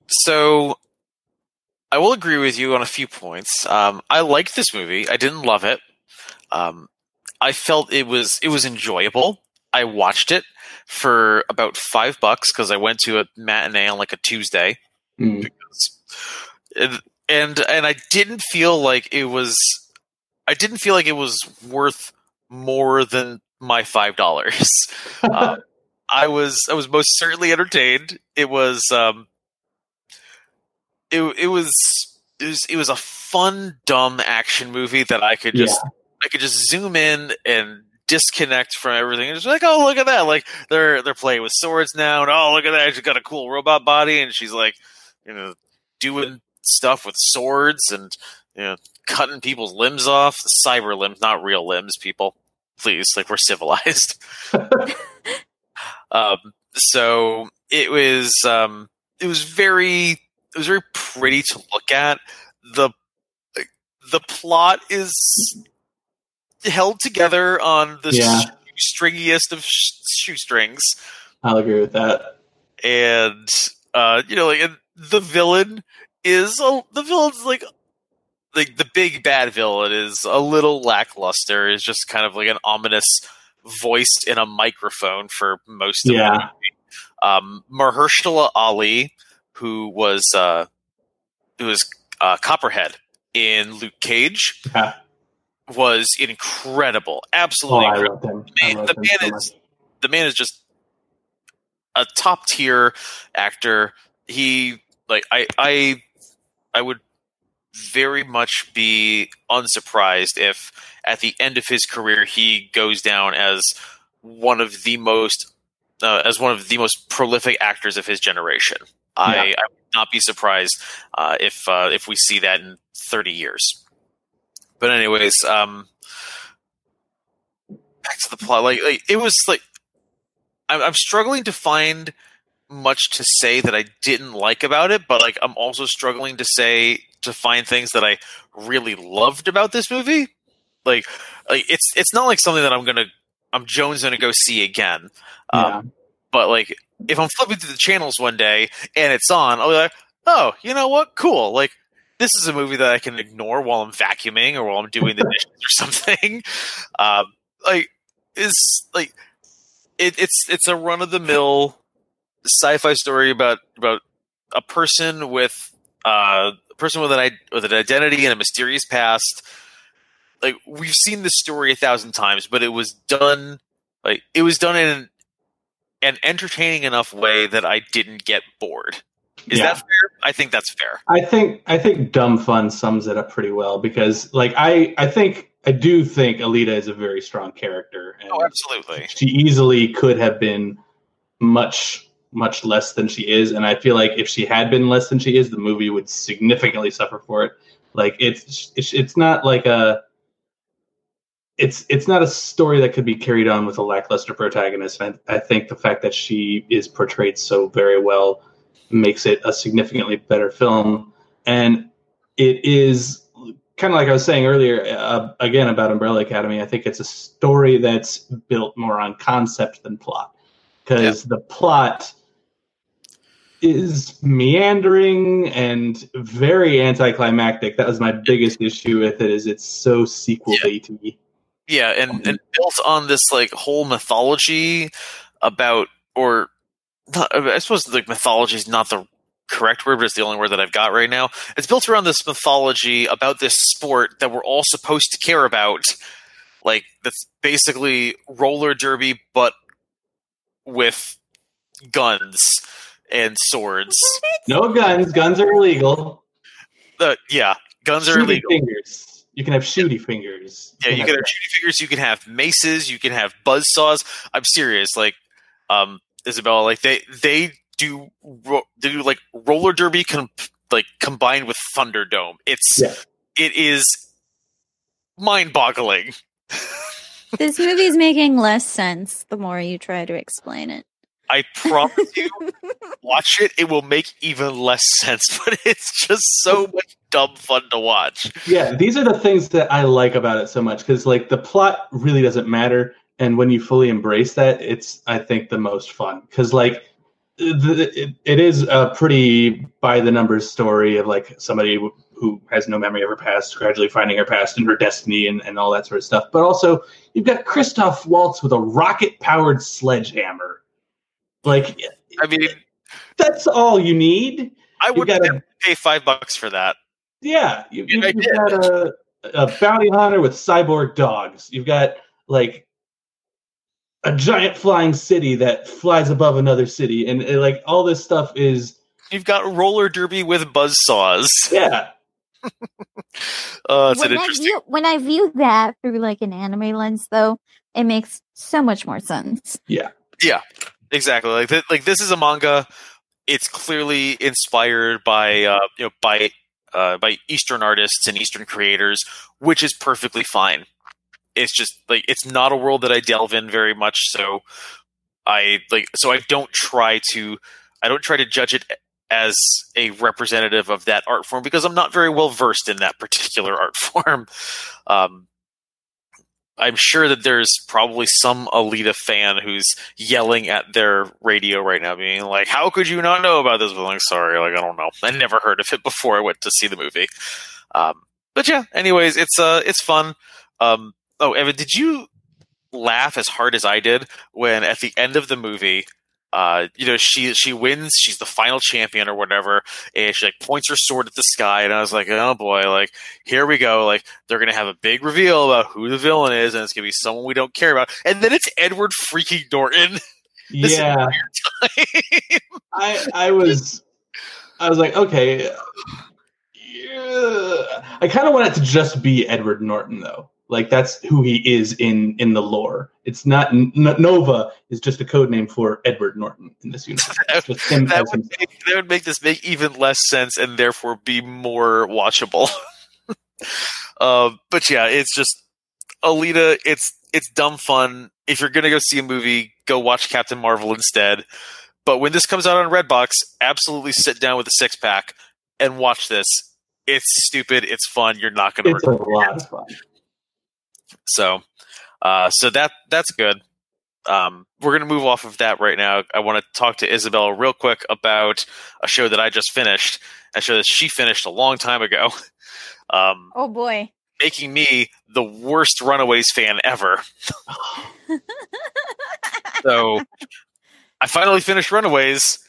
So, I will agree with you on a few points. Um, I liked this movie. I didn't love it. Um, I felt it was it was enjoyable. I watched it for about five bucks because I went to a matinee on like a Tuesday. Mm. because and and and I didn't feel like it was I didn't feel like it was worth more than my five dollars. um, I was I was most certainly entertained. It was um it it was it was it was a fun dumb action movie that I could just I could just zoom in and disconnect from everything and just like, oh look at that. Like they're they're playing with swords now and oh look at that, she's got a cool robot body and she's like, you know, doing stuff with swords and know, cutting people's limbs off, cyber limbs, not real limbs. People, please, like we're civilized. um, so it was, um, it was very, it was very pretty to look at. the The plot is held together on the Yeah. stringiest of sh- shoestrings I'll agree with that. and uh you know like and the villain is a, the villain's like like the big bad villain is a little lackluster is just kind of like an ominous voiced in a microphone for most of Yeah. the movie. um Mahershala Ali who was uh who was uh Copperhead in Luke Cage Yeah. was incredible Oh, absolutely I incredible man, the man so is much. the man is just a top tier actor. He like I I I would very much be unsurprised if at the end of his career he goes down as one of the most uh, as one of the most prolific actors of his generation. I, I would not be surprised uh, if uh, if we see that in 30 years. But anyways, um, back to the plot. Like, like it was like I'm, I'm struggling to find much to say that I didn't like about it, but like I'm also struggling to say to find things that I really loved about this movie. Like, like it's it's not like something that I'm gonna I'm Jones gonna go see again. Um, but like if I'm flipping through the channels one day and it's on, I'll be like, oh, you know what? Cool. Like this is a movie that I can ignore while I'm vacuuming or while I'm doing the dishes or something. Um, like is like it, it's it's a run of the mill sci-fi story about about a person with uh, a person with an with an identity and a mysterious past. Like we've seen this story a thousand times, but it was done like it was done in an entertaining enough way that I didn't get bored. Is Yeah. that fair? I think that's fair. I think I think Dumb Fun sums it up pretty well because like I I think I do think Alita is a very strong character and Oh, absolutely. she easily could have been much much less than she is and I feel like if she had been less than she is the movie would significantly suffer for it. Like it's it's, it's not like a it's it's not a story that could be carried on with a lackluster protagonist. I, I think the fact that she is portrayed so very well makes it a significantly better film. And it is kind of like I was saying earlier, uh, again about Umbrella Academy. I think it's a story that's built more on concept than plot because the plot is meandering and very anticlimactic. That was my biggest issue with it. Is it's so sequel baity. Yeah, and, and built on this like whole mythology about, or not, I suppose like mythology is not the correct word, but it's the only word that I've got right now. It's built around this mythology about this sport that we're all supposed to care about. Like that's basically roller derby, but with guns and swords. No guns. Guns are illegal. Uh, yeah, guns are illegal. fingers. You can have shooty fingers. Yeah, you can have shooting figures, you can have maces, you can have buzz saws. I'm serious, like um Isabela, like they they do ro- they do like roller derby com- like combined with Thunderdome. It's Yeah. it is mind-boggling. This movie's making less sense the more you try to explain it. I promise you, watch it. It will make even less sense, but it's just so much dumb fun to watch. Yeah, these are the things that I like about it so much because like the plot really doesn't matter, and when you fully embrace that, it's I think the most fun because like the, it, it is a pretty by the numbers story of like somebody who- who has no memory of her past gradually finding her past and her destiny and, and all that sort of stuff. But also you've got Christoph Waltz with a rocket powered sledgehammer. Like I mean, that's all you need. I would gotta- pay five bucks for that. Yeah, you, you, you've got a, a bounty hunter with cyborg dogs. You've got like a giant flying city that flies above another city, and like all this stuff is You've got roller derby with buzz saws. yeah, Uh, it's an when I interesting. view when I view that through like an anime lens, though, it makes so much more sense. Exactly. Like th- like this is a manga. It's clearly inspired by uh, you know by uh, by Eastern artists and Eastern creators, which is perfectly fine. It's just like it's not a world that I delve in very much, so I like so I don't try to I don't try to judge it as a representative of that art form because I'm not very well versed in that particular art form. Um, I'm sure that there's probably some Alita fan who's yelling at their radio right now, being like, "How could you not know about this?" Like, sorry, like I don't know. I never heard of it before I went to see the movie. Um, but yeah, anyways, it's uh, it's fun. Um, oh, Evan, did you laugh as hard as I did when at the end of the movie uh, you know, she she wins. She's the final champion or whatever, and she like points her sword at the sky. And I was like, oh boy, like here we go. Like they're gonna have a big reveal about who the villain is, and it's gonna be someone we don't care about. And then it's Edward freaking Norton. yeah, I I was I was like, okay. Yeah. I kind of want it to just be Edward Norton though. Like that's who he is in in the lore. It's not N- Nova is just a code name for Edward Norton in this universe. that, that, would make, that would make this make even less sense and therefore be more watchable. uh, but yeah, it's just Alita. It's it's dumb fun. If you're gonna go see a movie, go watch Captain Marvel instead. But when this comes out on Redbox, absolutely sit down with a six pack and watch this. It's stupid. It's fun. You're not gonna. It's a lot of fun. So, uh, so that that's good. Um, we're going to move off of that right now. I want to talk to Isabel real quick about a show that I just finished, a show that she finished a long time ago. Um, oh boy, making me the worst Runaways fan ever. so, I finally finished Runaways.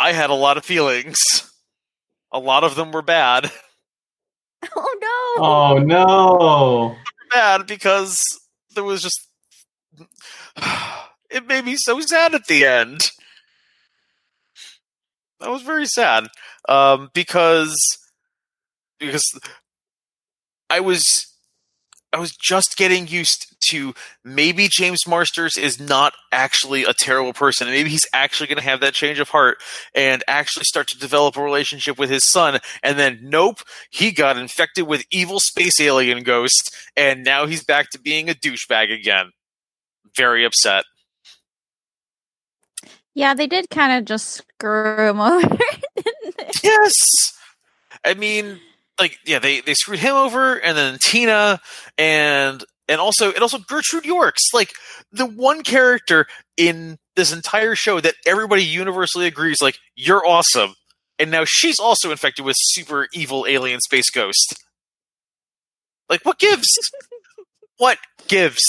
I had a lot of feelings. A lot of them were bad. Oh no! Oh no! Bad because there was just it made me so sad at the end. That was very sad um, because because I was I was just getting used to maybe James Marsters is not actually a terrible person, and maybe he's actually going to have that change of heart and actually start to develop a relationship with his son. And then, nope, he got infected with evil space alien ghost, and now he's back to being a douchebag again. Very upset. Yeah, they did kind of just screw him over. yes, I mean like yeah, they they screwed him over, and then Tina, and and also and also Gertrude Yorkes, like the one character in this entire show that everybody universally agrees, like you're awesome, and now she's also infected with super evil alien space ghost. Like what gives? what gives?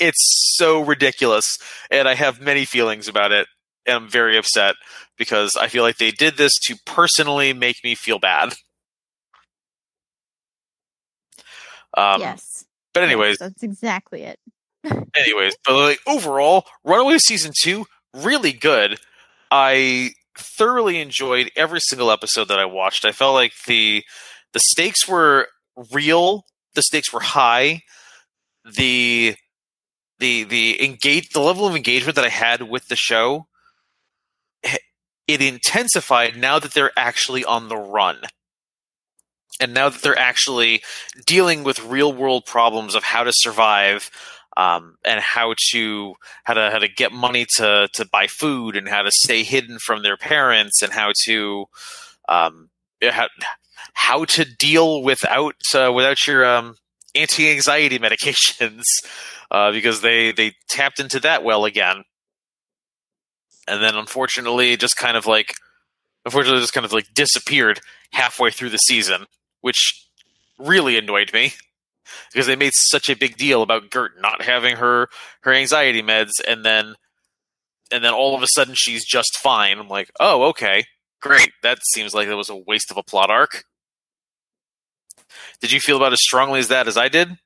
It's so ridiculous, and I have many feelings about it. And I'm very upset because I feel like they did this to personally make me feel bad. Um, yes. But anyways, yes, that's exactly it. anyways, but like overall, Runaway season two really good. I thoroughly enjoyed every single episode that I watched. I felt like the the stakes were real. The stakes were high. The the the engage the level of engagement that I had with the show it intensified now that they're actually on the run and now that they're actually dealing with real world problems of how to survive um, and how to how to how to get money to to buy food and how to stay hidden from their parents and how to um, how, how to deal without uh, without your um, anti anxiety medications uh, because they they tapped into that well again. And then unfortunately just kind of like unfortunately just kind of like disappeared halfway through the season which really annoyed me because they made such a big deal about Gert not having her her anxiety meds, and then and then all of a sudden she's just fine. I'm like, oh, okay, great. That seems like it was a waste of a plot arc. Did you feel about as strongly as that as I did?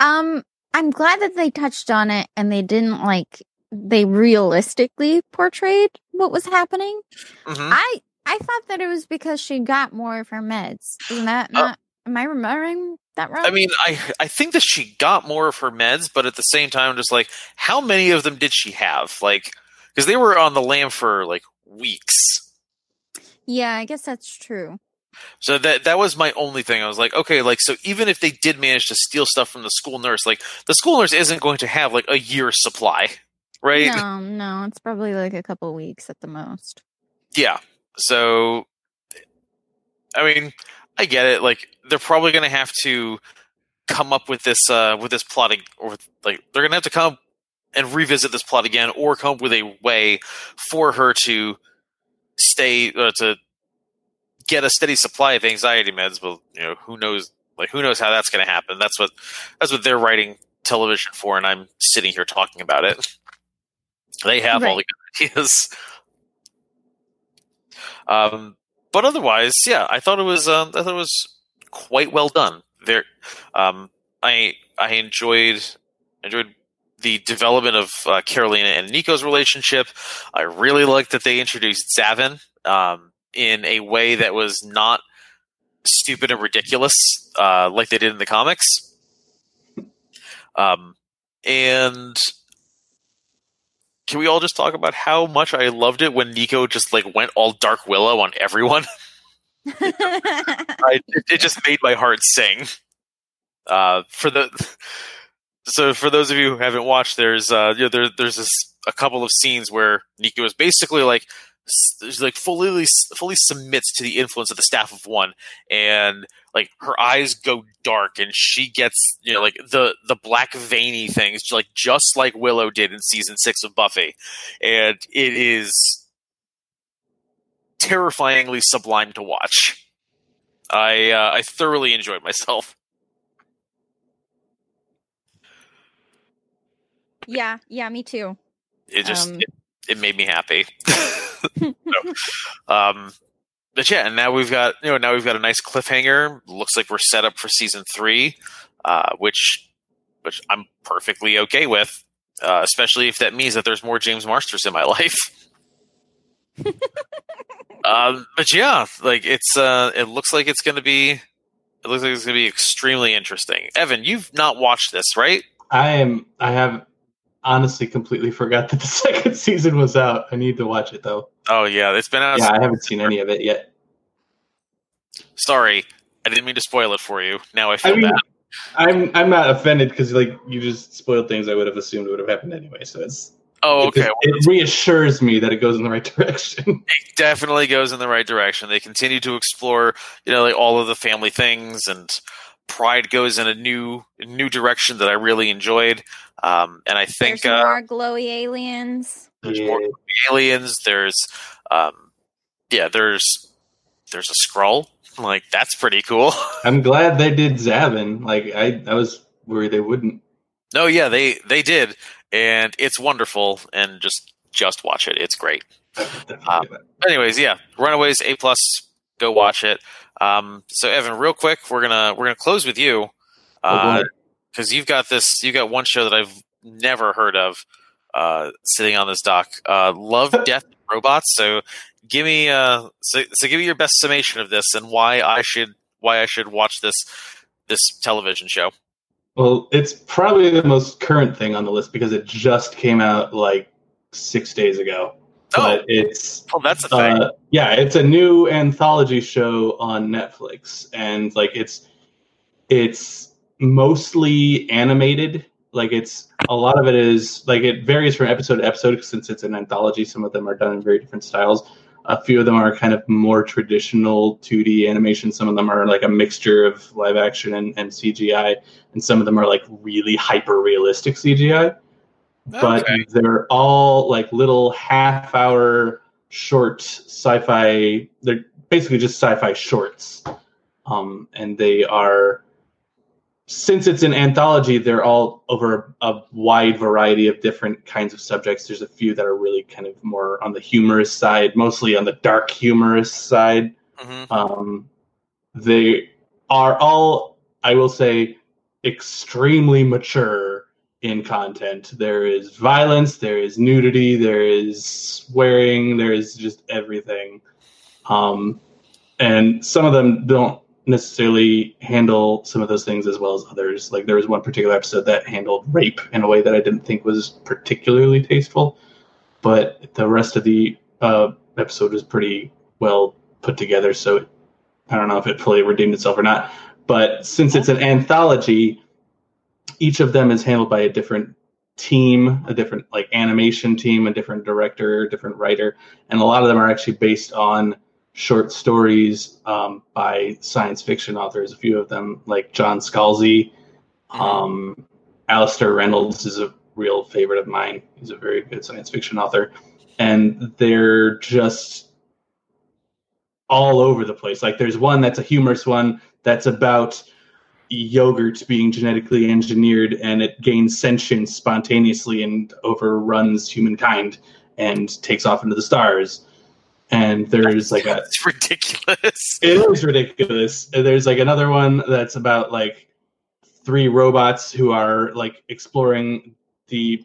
Um, I'm glad that they touched on it and they didn't like they realistically portrayed what was happening. Mm-hmm. I I thought that it was because she got more of her meds. Isn't that uh, not? Uh, am I remembering that wrong? I mean, I I think that she got more of her meds, but at the same time, just like how many of them did she have? Like, because they were on the lam for like weeks. Yeah, I guess that's true. So that that was my only thing. I was like, okay, like so even if they did manage to steal stuff from the school nurse, like the school nurse isn't going to have like a year's supply, right? No, no, it's probably like a couple weeks at the most. Yeah. So I mean, I get it. Like they're probably going to have to come up with this uh with this plotting or like they're going to have to come and revisit this plot again or come up with a way for her to stay uh, to get a steady supply of anxiety meds but you know who knows like who knows how that's going to happen. That's what that's what they're writing television for and i'm sitting here talking about it. They have all the ideas um but otherwise yeah i thought it was um i thought it was quite well done there um i i enjoyed enjoyed the development of uh, Karolina and Nico's relationship. I really liked that they introduced Xavin um, in a way that was not stupid and ridiculous uh, like they did in the comics. Um, and can we all just talk about how much I loved it when Nico just like went all Dark Willow on everyone? I, it, it, just made my heart sing. Uh, for the so for those of you who haven't watched, there's uh, you know, there, there's this a couple of scenes where Nico is basically like like fully fully submits to the influence of the staff of one and like her eyes go dark and she gets you know like the the black veiny things like just like willow did in season six of buffy and it is terrifyingly sublime to watch i uh, i thoroughly enjoyed myself Yeah, yeah, me too. It just um, it, it, made me happy. so, um, but yeah, and now we've got you know now we've got a nice cliffhanger. Looks like we're set up for season three, uh, which which I'm perfectly okay with, uh, especially if that means that there's more James Marsters in my life. um, but yeah, like it's uh, it looks like it's going to be it looks like it's going to be extremely interesting. Evan, you've not watched this, right? I am. I have honestly completely forgot that the second season was out. I need to watch it though. Oh yeah, it's been out. Yeah, I haven't seen any of it yet. Sorry, I didn't mean to spoil it for you. Now I feel I mean, bad. I'm I'm not offended because like you just spoiled things I would have assumed would have happened anyway. So it's oh okay. It, it reassures me that it goes in the right direction. It definitely goes in the right direction. They continue to explore, you know, like all of the family things and Pride goes in a new new direction that I really enjoyed. Um, and I think there's more uh, glowy aliens. There's yeah. more aliens. There's um, yeah, there's there's a scroll. Like that's pretty cool. I'm glad they did Xavin. Like I, I was worried they wouldn't. No, yeah, they they did, and it's wonderful. And just just watch it. It's great. Um, anyways, yeah, Runaways A plus. Go watch it. Um, so Evan, real quick, we're gonna we're gonna close with you because uh, you've got this. you've got one show that I've never heard of uh, sitting on this doc. Uh, Love, Death, Robots. So give me uh, so, so give me your best summation of this and why I should why I should watch this this television show. Well, it's probably the most current thing on the list because it just came out like six days ago. Oh, but it's oh, that's a thing. Uh, yeah, it's a new anthology show on Netflix, and like it's it's mostly animated. Like it's a lot of it is like it varies from episode to episode since it's an anthology. Some of them are done in very different styles. A few of them are kind of more traditional 2D animation. Some of them are like a mixture of live action and, and CGI, and some of them are like really hyper realistic CGI but okay. they're all like little half hour short sci-fi they're basically just sci-fi shorts um, and they are since it's an anthology they're all over a wide variety of different kinds of subjects there's a few that are really kind of more on the humorous side mostly on the dark humorous side mm-hmm. um, they are all i will say extremely mature in content. There is violence, there is nudity, there is swearing, there is just everything. Um, and some of them don't necessarily handle some of those things as well as others. Like there was one particular episode that handled rape in a way that I didn't think was particularly tasteful, but the rest of the uh, episode was pretty well put together. So I don't know if it fully redeemed itself or not. But since it's an anthology, each of them is handled by a different team, a different like animation team, a different director, different writer, and a lot of them are actually based on short stories um, by science fiction authors. A few of them, like John Scalzi, um, Alastair Reynolds, is a real favorite of mine. He's a very good science fiction author, and they're just all over the place. Like there's one that's a humorous one that's about yogurt being genetically engineered and it gains sentience spontaneously and overruns humankind and takes off into the stars. And there's like a It's ridiculous. it is ridiculous. There's like another one that's about like three robots who are like exploring the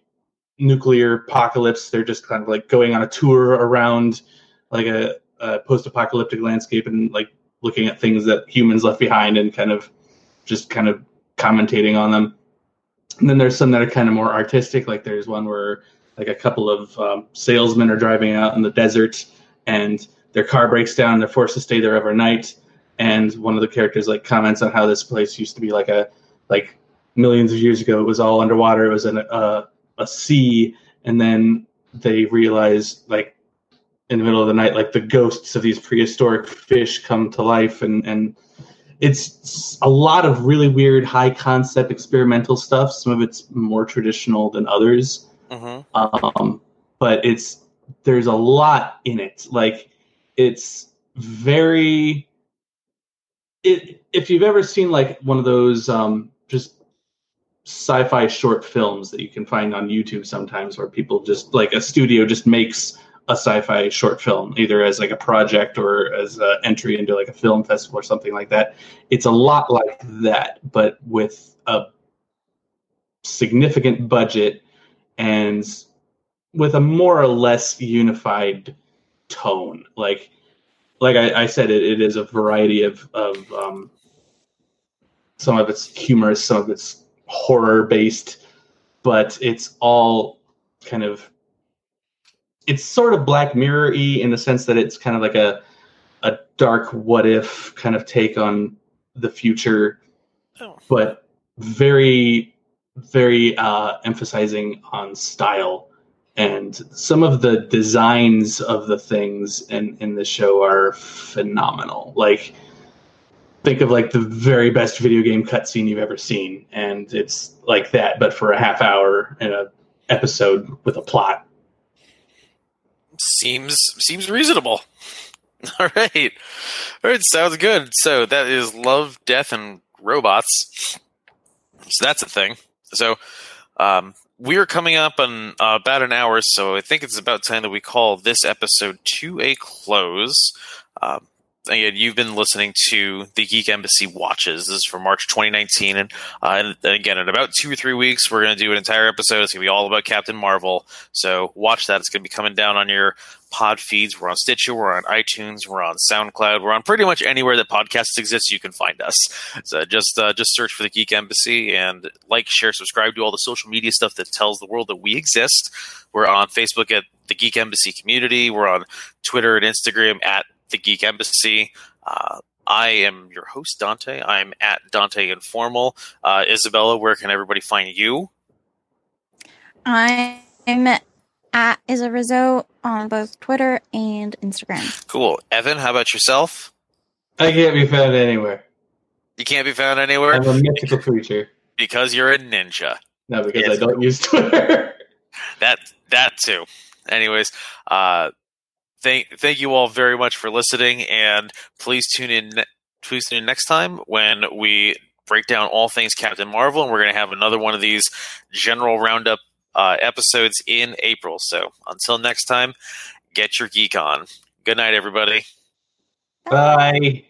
nuclear apocalypse. They're just kind of like going on a tour around like a, a post-apocalyptic landscape and like looking at things that humans left behind and kind of just kind of commentating on them. And then there's some that are kind of more artistic. Like there's one where like a couple of um, salesmen are driving out in the desert and their car breaks down and they're forced to stay there overnight. And one of the characters like comments on how this place used to be like a like millions of years ago. It was all underwater. It was uh, a sea, and then they realize like in the middle of the night, like the ghosts of these prehistoric fish come to life, and and it's a lot of really weird, high concept experimental stuff. Some of it's more traditional than others. Hmm um, but it's there's a lot in it. Like it's very it if you've ever seen like one of those um just sci-fi short films that you can find on youtube sometimes where people just like a studio just makes a sci-fi short film either as like a project or as an entry into like a film festival or something like that it's a lot like that but with a significant budget and with a more or less unified tone. Like, like I, I said, it, it is a variety of of um, some of it's humorous, some of it's horror based, but it's all kind of it's sort of Black Mirror y in the sense that it's kind of like a a dark what if kind of take on the future, Oh. but very very uh, emphasizing on style. And some of the designs of the things in in the show are phenomenal. Like think of like the very best video game cutscene you've ever seen and it's like that but for a half hour in a episode with a plot Seems seems reasonable. All right, all right, sounds good. So that is love, death, and robots. So that's a thing. So um, we are coming up on uh, about an hour, so I think it's about time that we call this episode to a close. Um, again, you've been listening to the Geek Embassy Watches. This is for March 2019, and, uh, and again, in about two or three weeks, we're going to do an entire episode. It's going to be all about Captain Marvel. So watch that. It's going to be coming down on your pod feeds. We're on Stitcher, we're on iTunes, we're on SoundCloud, we're on pretty much anywhere that podcasts exist. You can find us. So just uh, just search for the Geek Embassy and like, share, subscribe to all the social media stuff that tells the world that we exist. We're on Facebook at the Geek Embassy Community. We're on Twitter and Instagram at the Geek Embassy. Uh, I am your host, Dante. I'm at Dante Informal. Uh, Isabela, where can everybody find you? I'm at Isa Rizzo on both Twitter and Instagram. Cool. Evan, how about yourself? i can't be found anywhere You can't be found anywhere i'm a mythical creature because you're a ninja. no because Yes. i don't use twitter That that too. Anyways, uh, thank thank you all very much for listening, and please tune in. Please tune in next time when we break down all things Captain Marvel, and we're going to have another one of these general roundup uh, episodes in April. So until next time, get your geek on. Good night, everybody. bye